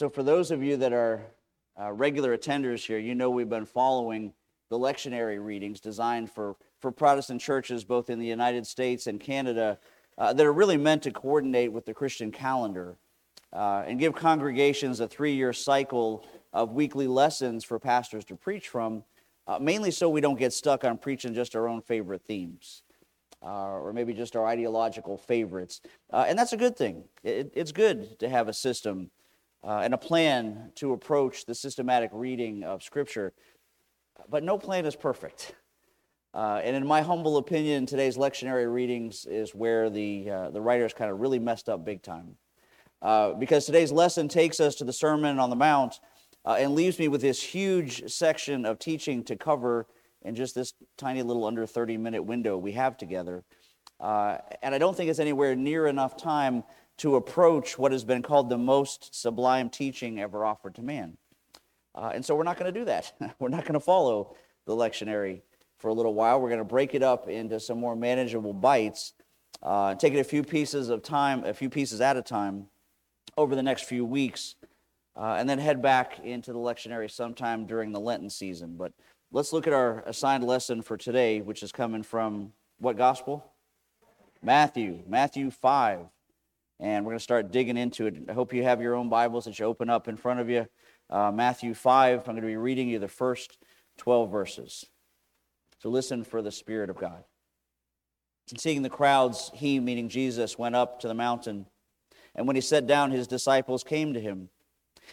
So, for those of you that are uh, regular attenders here, you know we've been following the lectionary readings designed for, for Protestant churches both in the United States and Canada uh, that are really meant to coordinate with the Christian calendar uh, and give congregations a three year cycle of weekly lessons for pastors to preach from, uh, mainly so we don't get stuck on preaching just our own favorite themes. Uh, or maybe just our ideological favorites. Uh, and that's a good thing. It, it's good to have a system uh, and a plan to approach the systematic reading of Scripture. But no plan is perfect. Uh, and in my humble opinion, today's lectionary readings is where the, uh, the writers kind of really messed up big time. Uh, because today's lesson takes us to the Sermon on the Mount and leaves me with this huge section of teaching to cover in just this tiny little under 30 minute window we have together. Uh, and I don't think it's anywhere near enough time to approach what has been called the most sublime teaching ever offered to man. Uh, and so we're not going to do that. we're not going to follow the lectionary for a little while. We're going to break it up into some more manageable bites, uh, take it a few pieces of time, a few pieces at a time over the next few weeks, uh, and then head back into the lectionary sometime during the Lenten season. But Let's look at our assigned lesson for today, which is coming from what gospel? Matthew, Matthew 5. And we're going to start digging into it. I hope you have your own Bibles that you open up in front of you. Uh, Matthew 5, I'm going to be reading you the first 12 verses. So listen for the Spirit of God. And seeing the crowds, he, meaning Jesus, went up to the mountain. And when he sat down, his disciples came to him.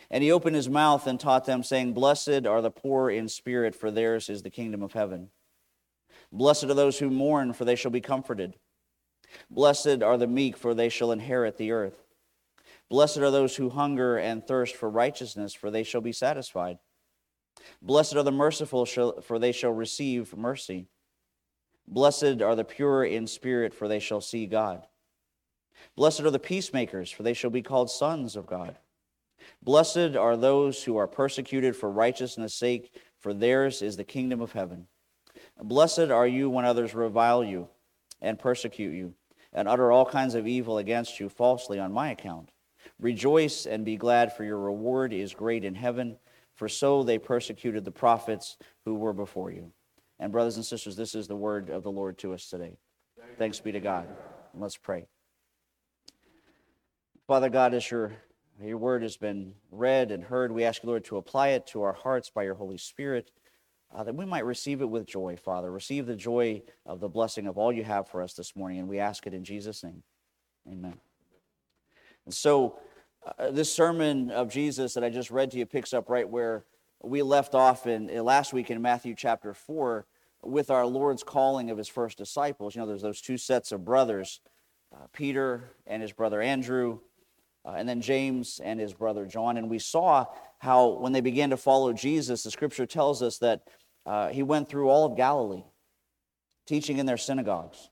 And he opened his mouth and taught them, saying, Blessed are the poor in spirit, for theirs is the kingdom of heaven. Blessed are those who mourn, for they shall be comforted. Blessed are the meek, for they shall inherit the earth. Blessed are those who hunger and thirst for righteousness, for they shall be satisfied. Blessed are the merciful, for they shall receive mercy. Blessed are the pure in spirit, for they shall see God. Blessed are the peacemakers, for they shall be called sons of God. Blessed are those who are persecuted for righteousness' sake, for theirs is the kingdom of heaven. Blessed are you when others revile you and persecute you and utter all kinds of evil against you falsely on my account. Rejoice and be glad, for your reward is great in heaven, for so they persecuted the prophets who were before you. And, brothers and sisters, this is the word of the Lord to us today. Thanks be to God. let's pray. Father God, as your your word has been read and heard. We ask you, Lord, to apply it to our hearts by your Holy Spirit, uh, that we might receive it with joy, Father. Receive the joy of the blessing of all you have for us this morning, and we ask it in Jesus' name. Amen. And so, uh, this sermon of Jesus that I just read to you picks up right where we left off in, in last week in Matthew chapter 4 with our Lord's calling of his first disciples. You know, there's those two sets of brothers, uh, Peter and his brother Andrew uh, and then James and his brother John. And we saw how when they began to follow Jesus, the scripture tells us that uh, he went through all of Galilee, teaching in their synagogues,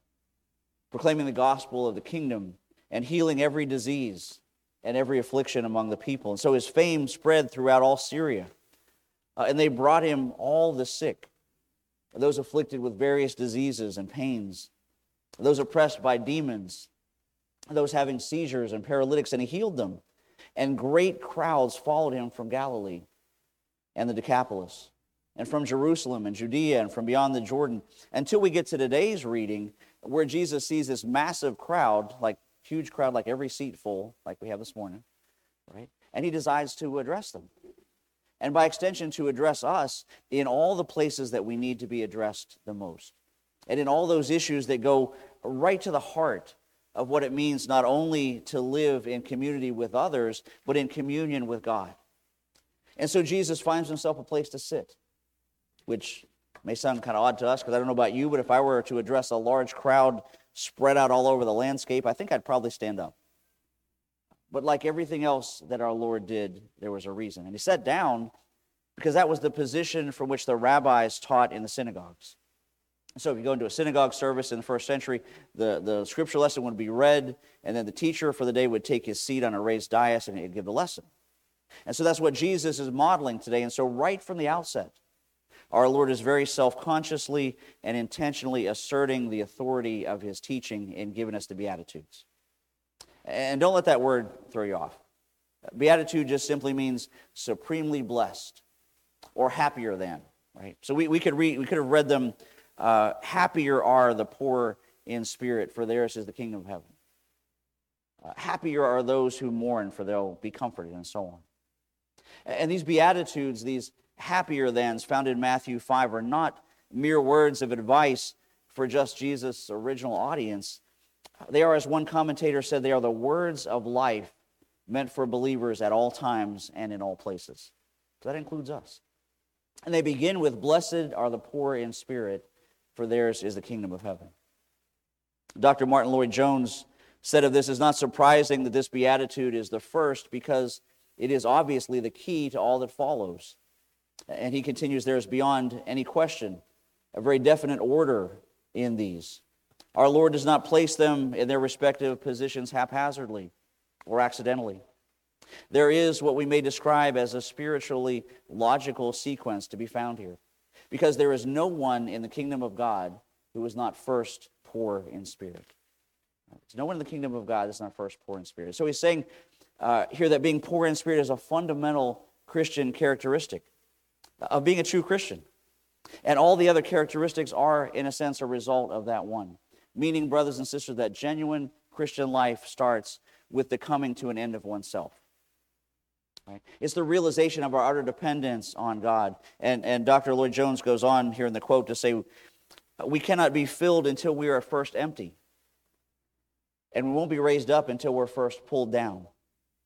proclaiming the gospel of the kingdom, and healing every disease and every affliction among the people. And so his fame spread throughout all Syria. Uh, and they brought him all the sick, those afflicted with various diseases and pains, those oppressed by demons those having seizures and paralytics, and he healed them. And great crowds followed him from Galilee and the Decapolis, and from Jerusalem and Judea, and from beyond the Jordan, until we get to today's reading, where Jesus sees this massive crowd, like huge crowd, like every seat full, like we have this morning, right? And he decides to address them. And by extension, to address us in all the places that we need to be addressed the most. And in all those issues that go right to the heart of what it means not only to live in community with others, but in communion with God. And so Jesus finds himself a place to sit, which may sound kind of odd to us because I don't know about you, but if I were to address a large crowd spread out all over the landscape, I think I'd probably stand up. But like everything else that our Lord did, there was a reason. And he sat down because that was the position from which the rabbis taught in the synagogues. So if you go into a synagogue service in the first century, the, the scripture lesson would be read, and then the teacher for the day would take his seat on a raised dais and he'd give the lesson. And so that's what Jesus is modeling today. And so right from the outset, our Lord is very self consciously and intentionally asserting the authority of his teaching in giving us the Beatitudes. And don't let that word throw you off. Beatitude just simply means supremely blessed or happier than, right? So we, we, could, read, we could have read them uh, happier are the poor in spirit, for theirs is the kingdom of heaven. Uh, happier are those who mourn, for they'll be comforted, and so on. And these Beatitudes, these happier thans found in Matthew 5, are not mere words of advice for just Jesus' original audience. They are, as one commentator said, they are the words of life meant for believers at all times and in all places. So that includes us. And they begin with Blessed are the poor in spirit, for theirs is the kingdom of heaven. Dr. Martyn Lloyd-Jones said of this, it's not surprising that this beatitude is the first because it is obviously the key to all that follows. And he continues, there is beyond any question a very definite order in these. Our Lord does not place them in their respective positions haphazardly or accidentally. There is what we may describe as a spiritually logical sequence to be found here, because there is no one in the kingdom of God who is not first poor in spirit. There's no one in the kingdom of God that's not first poor in spirit. So he's saying uh, here that being poor in spirit is a fundamental Christian characteristic of being a true Christian. And all the other characteristics are, in a sense, a result of that one. Meaning, brothers and sisters, that genuine Christian life starts with the coming to an end of oneself. Right? It's the realization of our utter dependence on God. And, and Dr. Lloyd-Jones goes on here in the quote to say, We cannot be filled until we are first empty. And we won't be raised up until we're first pulled down.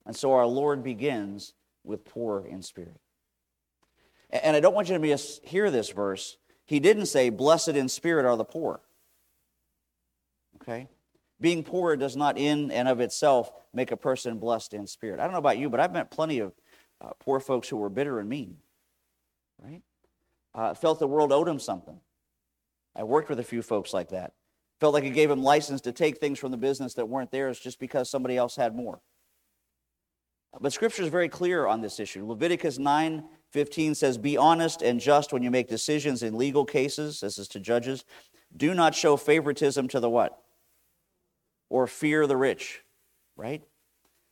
And so our Lord begins with poor in spirit. And I don't want you to miss, hear this verse. He didn't say, Blessed in spirit are the poor. Okay? Being poor does not, in and of itself, make a person blessed in spirit. I don't know about you, but I've met plenty of uh, poor folks who were bitter and mean, right? Uh, felt the world owed them something. I worked with a few folks like that. Felt like it gave them license to take things from the business that weren't theirs just because somebody else had more. But Scripture is very clear on this issue. Leviticus 9 15 says, Be honest and just when you make decisions in legal cases. This is to judges. Do not show favoritism to the what? or fear the rich, right?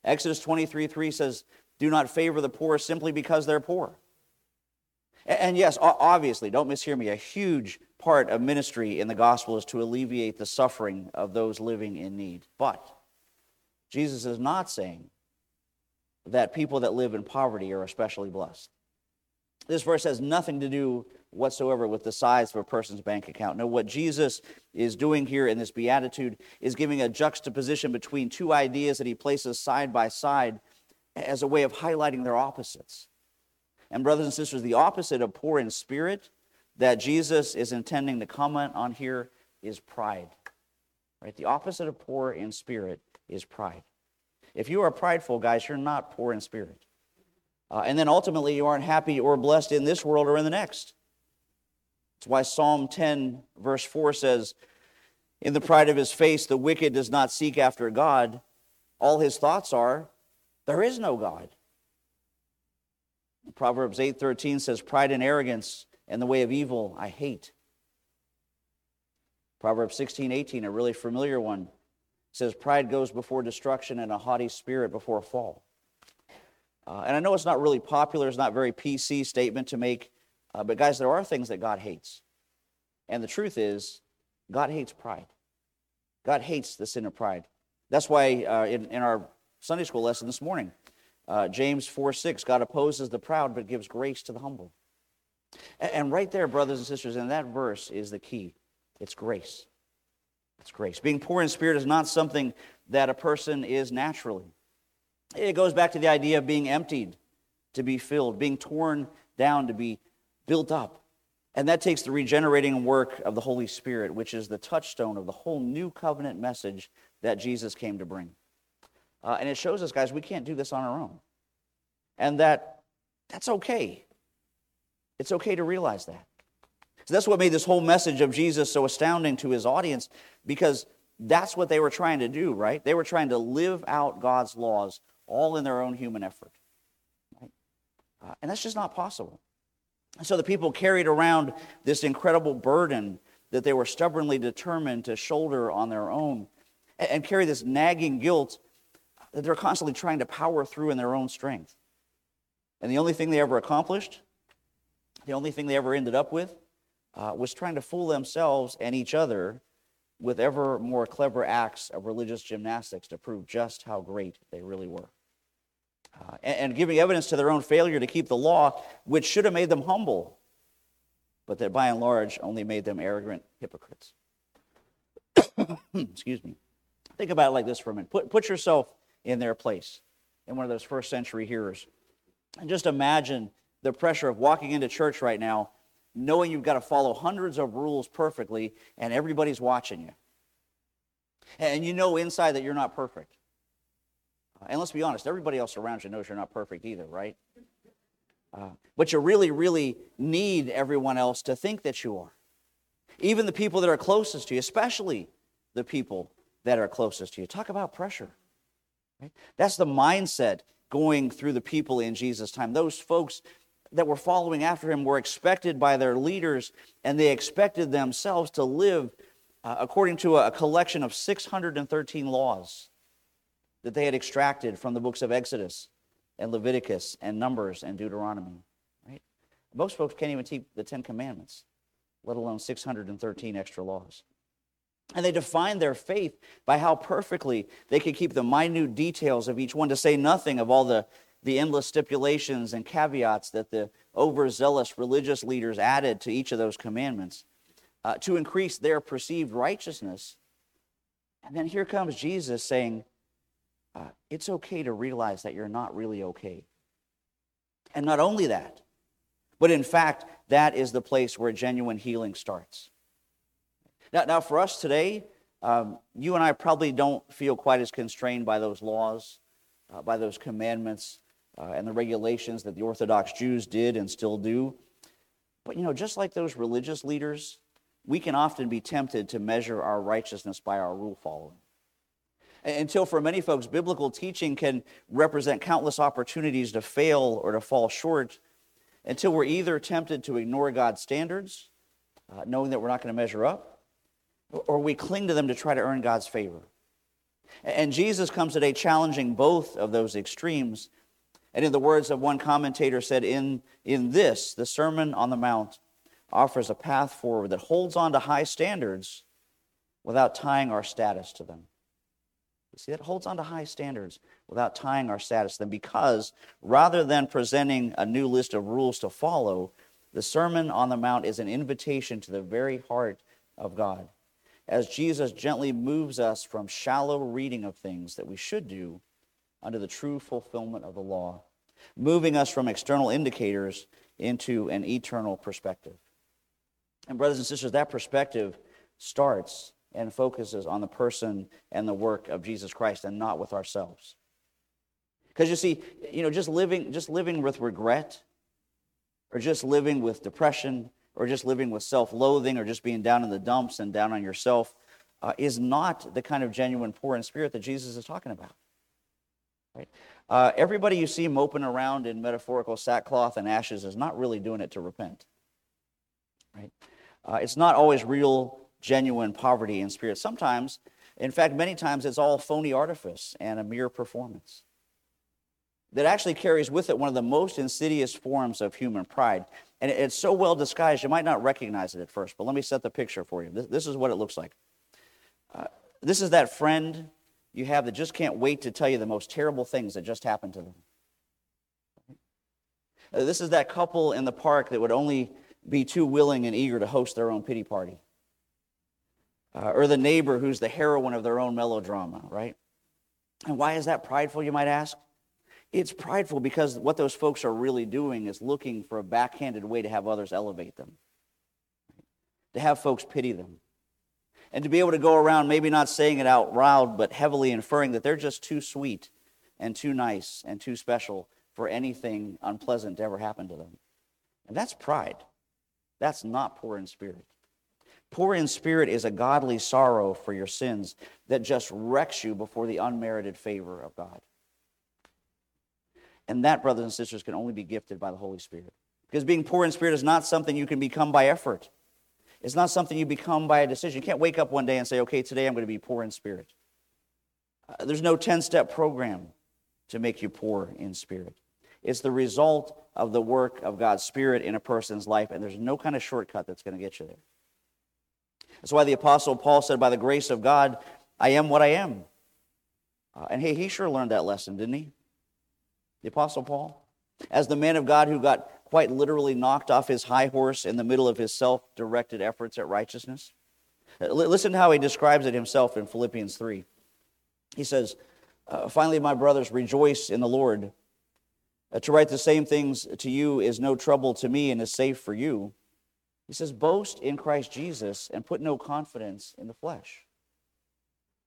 Exodus 23 3 says, Do not favor the poor simply because they're poor. And yes, obviously, don't mishear me, a huge part of ministry in the gospel is to alleviate the suffering of those living in need. But Jesus is not saying that people that live in poverty are especially blessed. This verse has nothing to do whatsoever with the size of a person's bank account. No, what Jesus is doing here in this beatitude is giving a juxtaposition between two ideas that he places side by side as a way of highlighting their opposites. And, brothers and sisters, the opposite of poor in spirit that Jesus is intending to comment on here is pride. Right? The opposite of poor in spirit is pride. If you are prideful, guys, you're not poor in spirit. Uh, and then ultimately, you aren't happy or blessed in this world or in the next. That's why Psalm 10, verse 4 says, In the pride of his face, the wicked does not seek after God. All his thoughts are, There is no God. Proverbs 8:13 says, Pride and arrogance and the way of evil I hate. Proverbs 16, 18, a really familiar one, says, Pride goes before destruction and a haughty spirit before a fall. Uh, and I know it's not really popular, it's not very PC statement to make uh, but, guys, there are things that God hates. And the truth is, God hates pride. God hates the sin of pride. That's why uh, in, in our Sunday school lesson this morning, uh, James 4 6, God opposes the proud but gives grace to the humble. And, and right there, brothers and sisters, in that verse is the key it's grace. It's grace. Being poor in spirit is not something that a person is naturally. It goes back to the idea of being emptied to be filled, being torn down to be built up. And that takes the regenerating work of the Holy Spirit, which is the touchstone of the whole new covenant message that Jesus came to bring. Uh, and it shows us, guys, we can't do this on our own. And that that's okay. It's okay to realize that. So that's what made this whole message of Jesus so astounding to his audience, because that's what they were trying to do, right? They were trying to live out God's laws all in their own human effort. Right? Uh, and that's just not possible. So the people carried around this incredible burden that they were stubbornly determined to shoulder on their own and carry this nagging guilt that they're constantly trying to power through in their own strength. And the only thing they ever accomplished, the only thing they ever ended up with, uh, was trying to fool themselves and each other with ever more clever acts of religious gymnastics to prove just how great they really were. Uh, and, and giving evidence to their own failure to keep the law, which should have made them humble, but that by and large only made them arrogant hypocrites. Excuse me. Think about it like this for a minute. Put, put yourself in their place, in one of those first century hearers. And just imagine the pressure of walking into church right now, knowing you've got to follow hundreds of rules perfectly, and everybody's watching you. And you know inside that you're not perfect. And let's be honest, everybody else around you knows you're not perfect either, right? Uh, but you really, really need everyone else to think that you are. Even the people that are closest to you, especially the people that are closest to you. Talk about pressure. Right? That's the mindset going through the people in Jesus' time. Those folks that were following after him were expected by their leaders, and they expected themselves to live uh, according to a, a collection of 613 laws that they had extracted from the books of Exodus and Leviticus and Numbers and Deuteronomy. Right? Most folks can't even keep the Ten Commandments, let alone 613 extra laws. And they defined their faith by how perfectly they could keep the minute details of each one, to say nothing of all the, the endless stipulations and caveats that the overzealous religious leaders added to each of those commandments uh, to increase their perceived righteousness. And then here comes Jesus saying, uh, It's okay to realize that you're not really okay. And not only that, but in fact, that is the place where genuine healing starts. Now, now for us today, um, you and I probably don't feel quite as constrained by those laws, uh, by those commandments, uh, and the regulations that the Orthodox Jews did and still do. But you know, just like those religious leaders, we can often be tempted to measure our righteousness by our rule following. Until for many folks, biblical teaching can represent countless opportunities to fail or to fall short, until we're either tempted to ignore God's standards, uh, knowing that we're not going to measure up, or we cling to them to try to earn God's favor. And Jesus comes today challenging both of those extremes. And in the words of one commentator said, in, in this, the Sermon on the Mount offers a path forward that holds on to high standards without tying our status to them. See, that holds on to high standards without tying our status to them because rather than presenting a new list of rules to follow, the Sermon on the Mount is an invitation to the very heart of God as Jesus gently moves us from shallow reading of things that we should do under the true fulfillment of the law, moving us from external indicators into an eternal perspective. And, brothers and sisters, that perspective starts and focuses on the person and the work of Jesus Christ and not with ourselves. Because you see, you know, just living, just living with regret or just living with depression or just living with self loathing or just being down in the dumps and down on yourself uh, is not the kind of genuine poor in spirit that Jesus is talking about. Right? Uh, everybody you see moping around in metaphorical sackcloth and ashes is not really doing it to repent. Right? Uh, it's not always real, genuine poverty in spirit. Sometimes, in fact, many times, it's all phony artifice and a mere performance that actually carries with it one of the most insidious forms of human pride. And it's so well disguised, you might not recognize it at first, but let me set the picture for you. This, this is what it looks like. Uh, this is that friend you have that just can't wait to tell you the most terrible things that just happened to them. Uh, this is that couple in the park that would only be too willing and eager to host their own pity party. Uh, or the neighbor who's the heroine of their own melodrama, right? And why is that prideful, you might ask? It's prideful because what those folks are really doing is looking for a backhanded way to have others elevate them, to have folks pity them, and to be able to go around maybe not saying it out loud, but heavily inferring that they're just too sweet and too nice and too special for anything unpleasant to ever happen to them. And that's pride. That's not poor in spirit. Poor in spirit is a godly sorrow for your sins that just wrecks you before the unmerited favor of God. And that, brothers and sisters, can only be gifted by the Holy Spirit. Because being poor in spirit is not something you can become by effort. It's not something you become by a decision. You can't wake up one day and say, okay, today I'm going to be poor in spirit. Uh, there's no 10 step program to make you poor in spirit. It's the result of the work of God's Spirit in a person's life, and there's no kind of shortcut that's going to get you there. That's why the Apostle Paul said, By the grace of God, I am what I am. Uh, and hey, he sure learned that lesson, didn't he? The Apostle Paul? As the man of God who got quite literally knocked off his high horse in the middle of his self directed efforts at righteousness. Uh, listen to how he describes it himself in Philippians 3. He says, uh, Finally, my brothers, rejoice in the Lord. Uh, to write the same things to you is no trouble to me and is safe for you. He says, Boast in Christ Jesus and put no confidence in the flesh.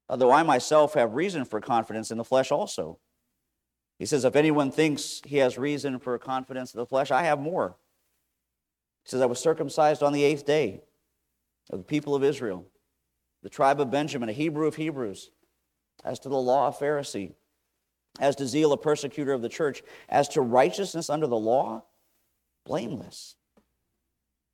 Although I myself have reason for confidence in the flesh also. He says, If anyone thinks he has reason for confidence in the flesh, I have more. He says, I was circumcised on the eighth day of the people of Israel, the tribe of Benjamin, a Hebrew of Hebrews, as to the law, a Pharisee, as to zeal, a persecutor of the church, as to righteousness under the law, blameless.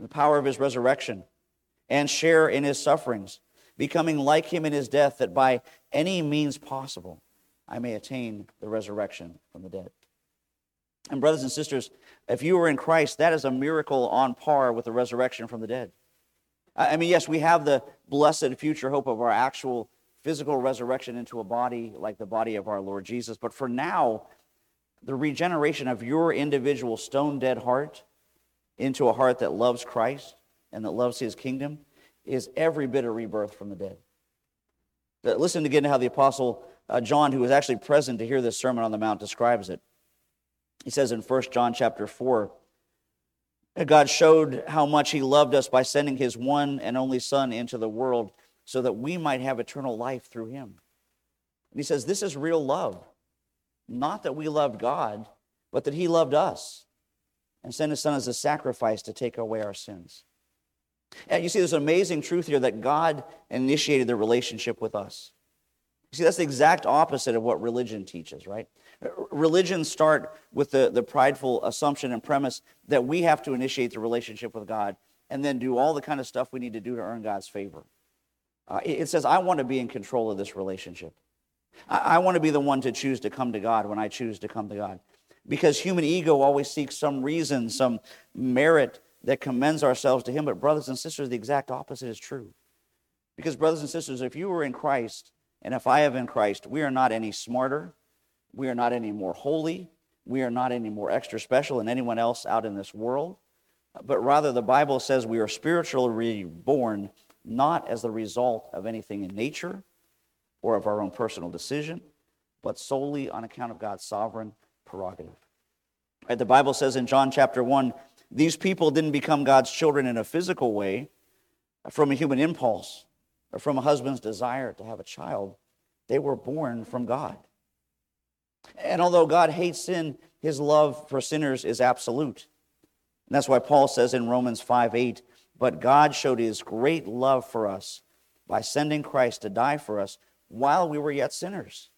the power of his resurrection and share in his sufferings, becoming like him in his death, that by any means possible I may attain the resurrection from the dead. And, brothers and sisters, if you are in Christ, that is a miracle on par with the resurrection from the dead. I mean, yes, we have the blessed future hope of our actual physical resurrection into a body like the body of our Lord Jesus. But for now, the regeneration of your individual stone dead heart into a heart that loves Christ and that loves his kingdom is every bit of rebirth from the dead. Listen again to how the Apostle uh, John, who was actually present to hear this Sermon on the Mount, describes it. He says in 1 John chapter 4, God showed how much he loved us by sending his one and only Son into the world so that we might have eternal life through him. And he says, This is real love. Not that we loved God, but that he loved us and sent his Son as a sacrifice to take away our sins. And you see, there's an amazing truth here that God initiated the relationship with us. See, that's the exact opposite of what religion teaches, right? Religions start with the, the prideful assumption and premise that we have to initiate the relationship with God and then do all the kind of stuff we need to do to earn God's favor. Uh, it says, I want to be in control of this relationship. I, I want to be the one to choose to come to God when I choose to come to God. Because human ego always seeks some reason, some merit that commends ourselves to Him. But, brothers and sisters, the exact opposite is true. Because, brothers and sisters, if you were in Christ, and if I have in Christ, we are not any smarter, we are not any more holy, we are not any more extra special than anyone else out in this world. But rather, the Bible says we are spiritually reborn not as the result of anything in nature or of our own personal decision, but solely on account of God's sovereign prerogative. Right, the Bible says in John chapter 1 these people didn't become God's children in a physical way from a human impulse or from a husband's desire to have a child. They were born from God. And although God hates sin, his love for sinners is absolute. And that's why Paul says in Romans 5 8, but God showed his great love for us by sending Christ to die for us while we were yet sinners.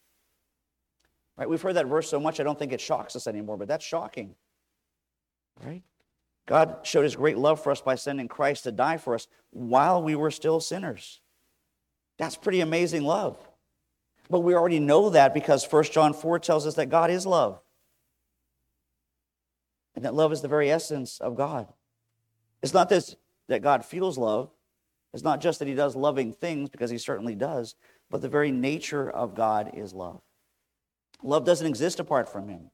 Right? We've heard that verse so much I don't think it shocks us anymore, but that's shocking. Right? God showed his great love for us by sending Christ to die for us while we were still sinners. That's pretty amazing love. But we already know that because 1 John 4 tells us that God is love. And that love is the very essence of God. It's not this, that God feels love. It's not just that he does loving things, because he certainly does, but the very nature of God is love. Love doesn't exist apart from him.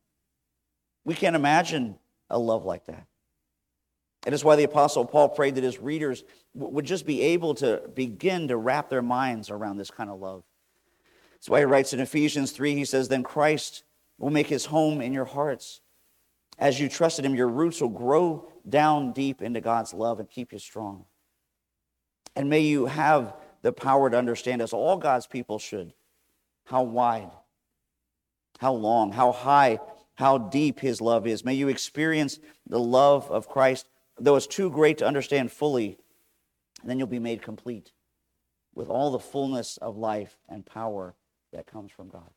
We can't imagine a love like that. And it's why the Apostle Paul prayed that his readers would just be able to begin to wrap their minds around this kind of love. That's why he writes in Ephesians 3, he says, Then Christ will make his home in your hearts. As you trust in him, your roots will grow down deep into God's love and keep you strong. And may you have the power to understand, as all God's people should, how wide, how long, how high, how deep his love is. May you experience the love of Christ, though it's too great to understand fully, and then you'll be made complete with all the fullness of life and power that comes from God.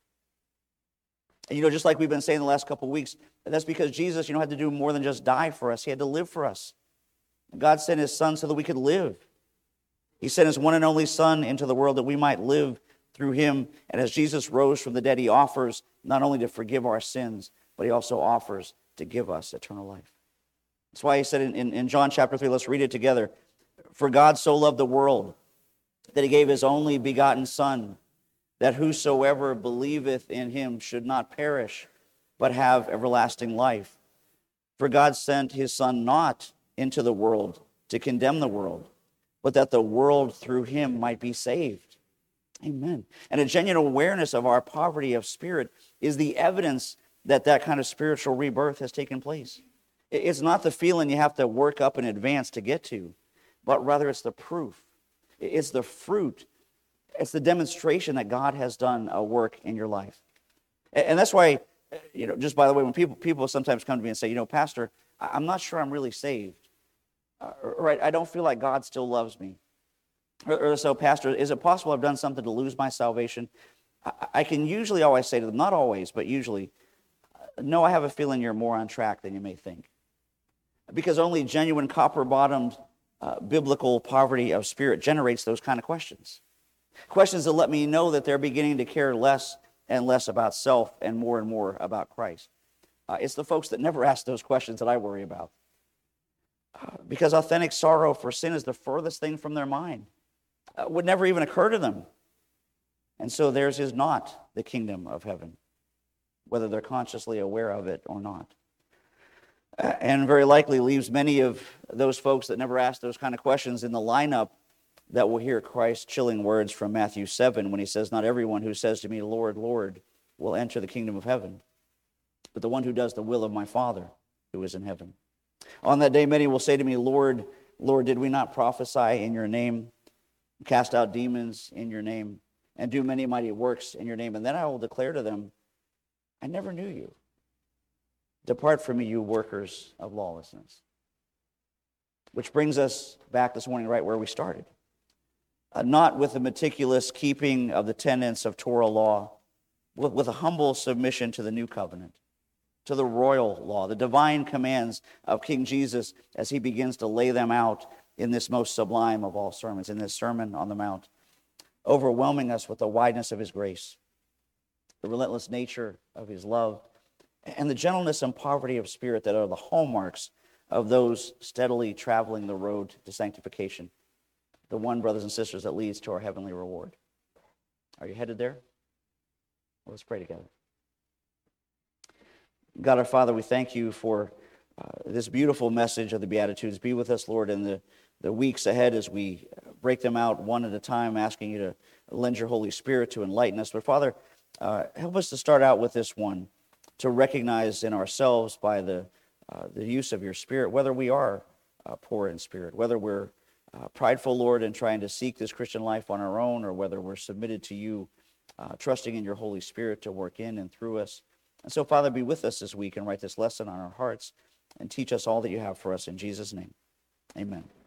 And you know, just like we've been saying the last couple of weeks, that's because Jesus, you know, had to do more than just die for us. He had to live for us. God sent his son so that we could live. He sent his one and only son into the world that we might live through him. And as Jesus rose from the dead, he offers not only to forgive our sins, but he also offers to give us eternal life. That's why he said in, in, in John chapter 3, let's read it together. For God so loved the world that he gave his only begotten Son, that whosoever believeth in him should not perish, but have everlasting life. For God sent his Son not into the world to condemn the world, but that the world through him might be saved. Amen. And a genuine awareness of our poverty of spirit is the evidence that that kind of spiritual rebirth has taken place. It's not the feeling you have to work up in advance to get to, but rather it's the proof it's the fruit, it's the demonstration that God has done a work in your life. And that's why, you know, just by the way, when people, people sometimes come to me and say, you know, Pastor, I'm not sure I'm really saved. Uh, right? I don't feel like God still loves me. Or, so, Pastor, is it possible I've done something to lose my salvation? I, can usually always say to them, not always, but usually, no, I have a feeling you're more on track than you may think. Because only genuine copper bottomed uh, biblical poverty of spirit generates those kind of questions. Questions that let me know that they're beginning to care less and less about self and more and more about Christ. Uh, it's the folks that never ask those questions that I worry about. Uh, because authentic sorrow for sin is the furthest thing from their mind, Uh, would never even occur to them. And so theirs is not the kingdom of heaven, whether they're consciously aware of it or not and very likely leaves many of those folks that never asked those kind of questions in the lineup that will hear Christ's chilling words from Matthew 7 when he says, Not everyone who says to me, Lord, Lord, will enter the kingdom of heaven, but the one who does the will of my Father who is in heaven. On that day, many will say to me, Lord, Lord, did we not prophesy in your name, cast out demons in your name, and do many mighty works in your name? And then I will declare to them, I never knew you. Depart from me, you workers of lawlessness. Which brings us back this morning right where we started. Uh, not with the meticulous keeping of the tenets of Torah law, with, with a humble submission to the new covenant, to the royal law, the divine commands of King Jesus as he begins to lay them out in this most sublime of all sermons, in this Sermon on the Mount, overwhelming us with the wideness of his grace, the relentless nature of his love and the gentleness and poverty of spirit that are the hallmarks of those steadily traveling the road to sanctification. The one, brothers and sisters, that leads to our heavenly reward. Are you headed there? Well, let's pray together. God our Father, we thank you for uh, this beautiful message of the Beatitudes. Be with us, Lord, in the, the weeks ahead as we break them out one at a time, asking you to lend your Holy Spirit to enlighten us. But Father, uh, help us to start out with this one to recognize in ourselves by the, uh, the use of your spirit whether we are uh, poor in spirit, whether we're uh, prideful, Lord, in trying to seek this Christian life on our own, or whether we're submitted to you, uh, trusting in your Holy Spirit to work in and through us. And so, Father, be with us this week and write this lesson on our hearts and teach us all that you have for us in Jesus' name. Amen.